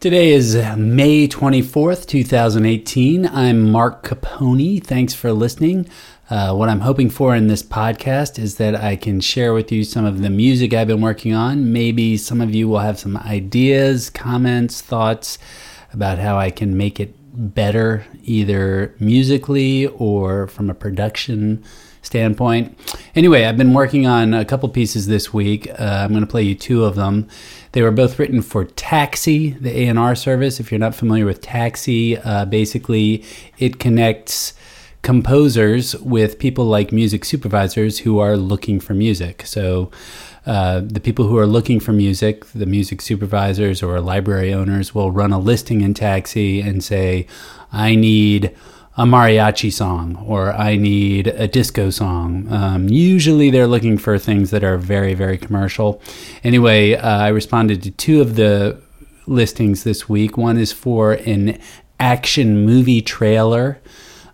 Today is May 24th, 2018. I'm Marc Capponi. Thanks for listening. Uh, what I'm hoping for in this podcast is that I can share with you some of the music I've been working on. Maybe some of you will have some ideas, comments, thoughts about how I can make it better, either musically or from a production standpoint. Anyway, I've been working on a couple pieces this week. Uh, I'm going to play you two of them. They were both written for Taxi, the A&R service. If you're not familiar with Taxi, uh, basically it connects composers with people like music supervisors who are looking for music. So uh, the people who are looking for music, the music supervisors or library owners, will run a listing in Taxi and say, I need a mariachi song or I need a disco song. Um, usually they're looking for things that are very, very commercial. Anyway, uh, I responded to two of the listings this week. One is for an action movie trailer,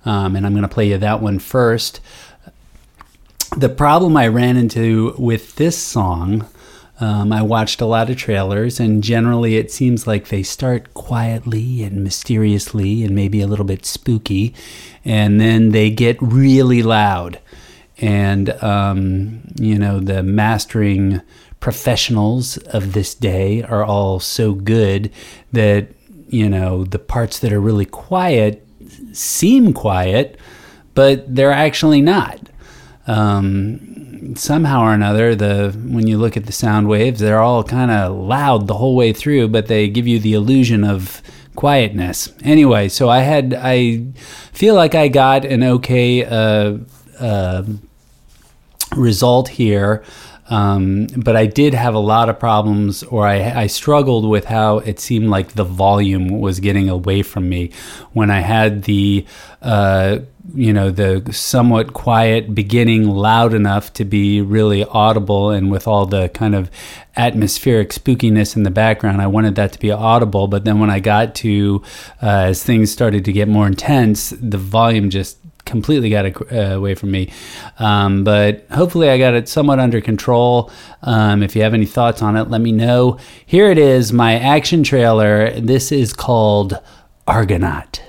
um, and I'm going to play you that one first. The problem I ran into with this song um, I watched a lot of trailers, and generally it seems like they start quietly and mysteriously and maybe a little bit spooky, and then they get really loud. And, um, you know, the mastering professionals of this day are all so good that, you know, the parts that are really quiet seem quiet, but they're actually not. Um, somehow or another, the when you look at the sound waves, they're all kind of loud the whole way through, but they give you the illusion of quietness. Anyway, so I had I feel like I got an okay uh, uh, result here. Um, but I did have a lot of problems, or I, I, struggled with how it seemed like the volume was getting away from me when I had the, uh, you know, the somewhat quiet beginning loud enough to be really audible, and with all the kind of atmospheric spookiness in the background, I wanted that to be audible. But then when I got to, uh, as things started to get more intense, the volume just completely got uh, away from me. Um, but hopefully, I got it somewhat under control. Um, if you have any thoughts on it, let me know. Here it is, my action trailer. This is called Argonaut.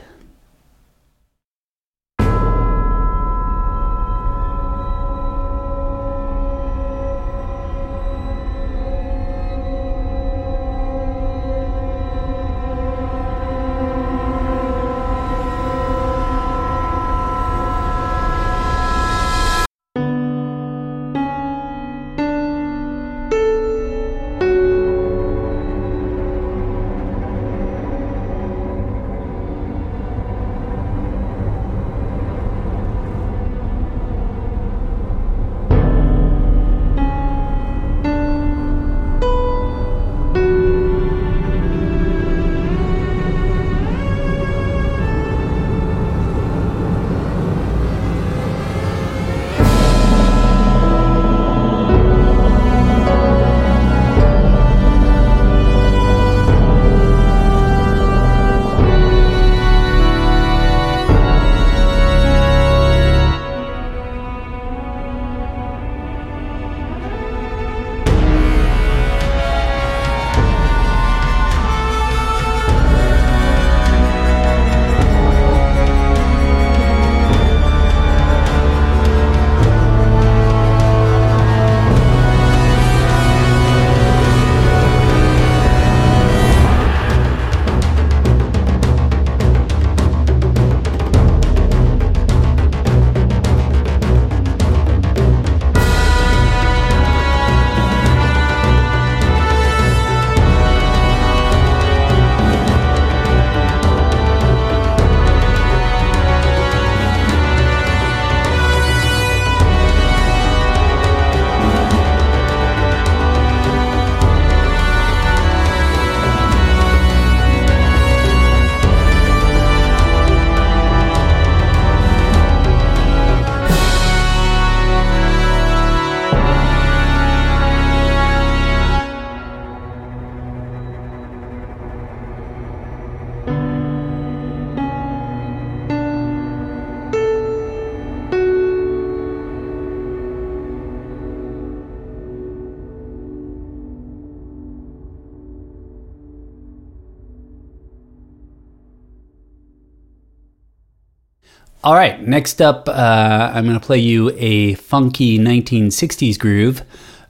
All right, next up, uh, I'm going to play you a funky 1960s groove.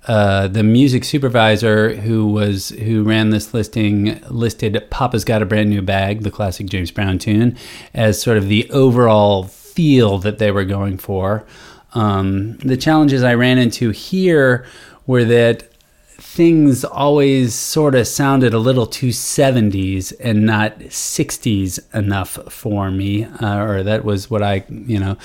Uh, the music supervisor who was who ran this listing listed "Papa's Got a Brand New Bag," the classic James Brown tune, as sort of the overall feel that they were going for. Um, the challenges I ran into here were that things always sort of sounded a little too 70s and not 60s enough for me, uh, or that was what I, you know.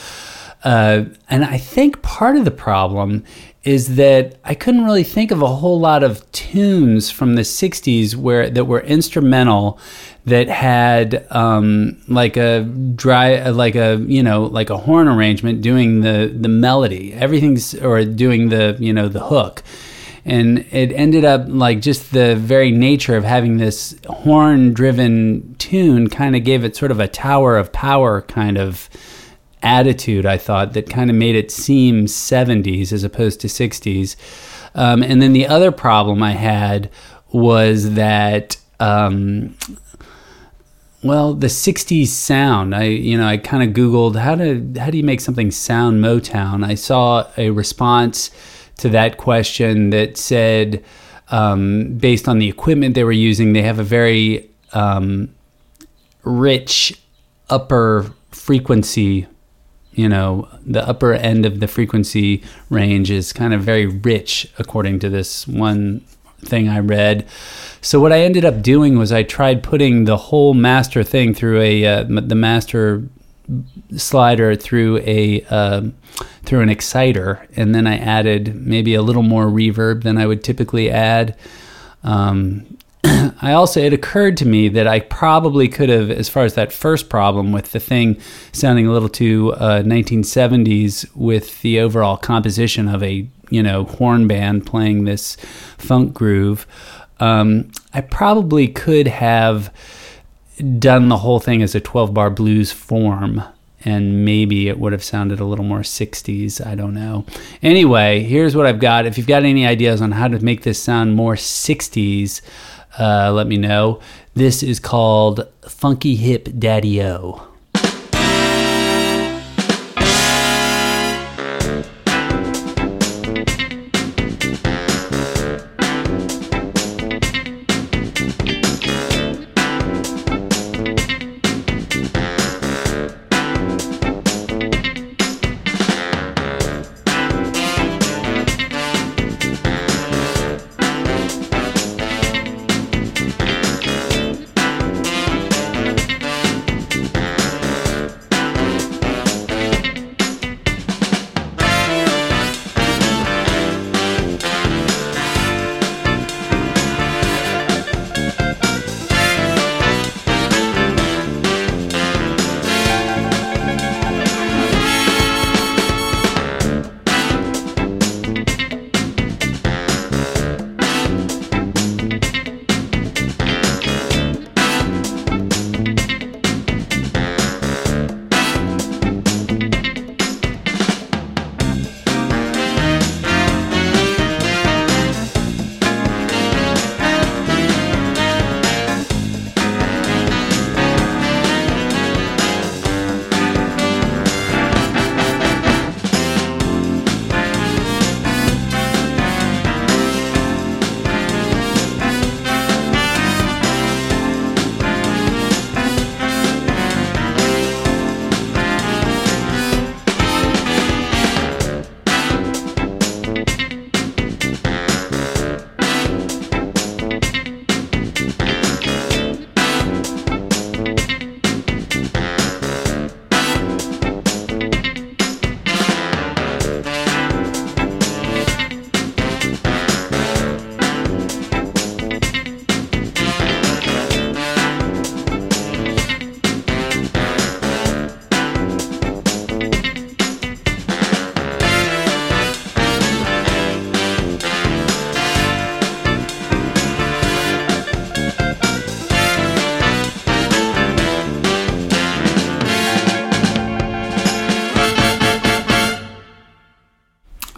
Uh, and I think part of the problem is that I couldn't really think of a whole lot of tunes from the 60s where that were instrumental that had um, like a dry like a you know like a horn arrangement doing the the melody everything's or doing the you know the hook and it ended up like just the very nature of having this horn driven tune kind of gave it sort of a tower of power kind of attitude i thought that kind of made it seem 70s as opposed to 60s um, and then the other problem i had was that um, well, the '60s sound. I, you know, I kind of Googled how to how do you make something sound Motown. I saw a response to that question that said, um, based on the equipment they were using, they have a very um, rich upper frequency. You know, the upper end of the frequency range is kind of very rich, according to this one thing I read. So what I ended up doing was I tried putting the whole master thing through a uh, the master slider through a uh, through an exciter, and then I added maybe a little more reverb than I would typically add. Um, I also it occurred to me that I probably could have, as far as that first problem with the thing sounding a little too uh, 1970s with the overall composition of a you know horn band playing this funk groove. Um, I probably could have done the whole thing as a 12 bar blues form and maybe it would have sounded a little more 60s. I don't know. Anyway, here's what I've got. If you've got any ideas on how to make this sound more 60s, uh, let me know. This is called Funky Hip Daddy O.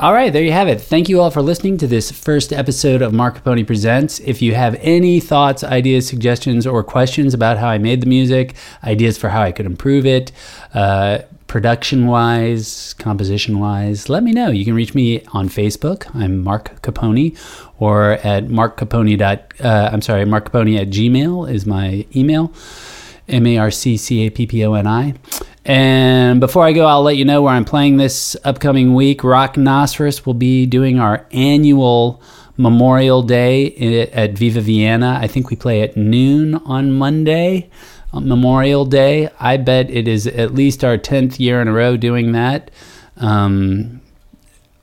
All right, there you have it. Thank you all for listening to this first episode of Marc Capponi Presents. If you have any thoughts, ideas, suggestions, or questions about how I made the music, ideas for how I could improve it, uh, production wise, composition wise, let me know. You can reach me on Facebook. I'm Marc Capponi, or at marccapponi. Uh, I'm sorry, Marc Capponi at Gmail is my email. M A R C C A P P O N I. And before I go, I'll let you know where I'm playing this upcoming week. Rock Nosferous will be doing our annual Memorial Day at Viva Vienna. I think we play at noon on Monday, on Memorial Day. I bet it is at least our 10th year in a row doing that. Um,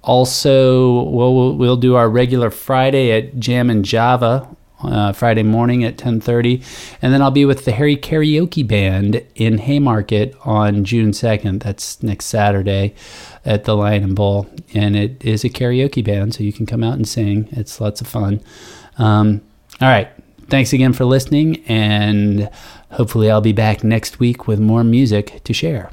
also, we'll, we'll do our regular Friday at Jam and Java uh, Friday morning at 10:30, and then I'll be with the Harry Karaoke Band in Haymarket on June 2nd. That's next Saturday at the Lion and Bull, and it is a karaoke band, so you can come out and sing. It's lots of fun. Um, all right, thanks again for listening, and hopefully I'll be back next week with more music to share.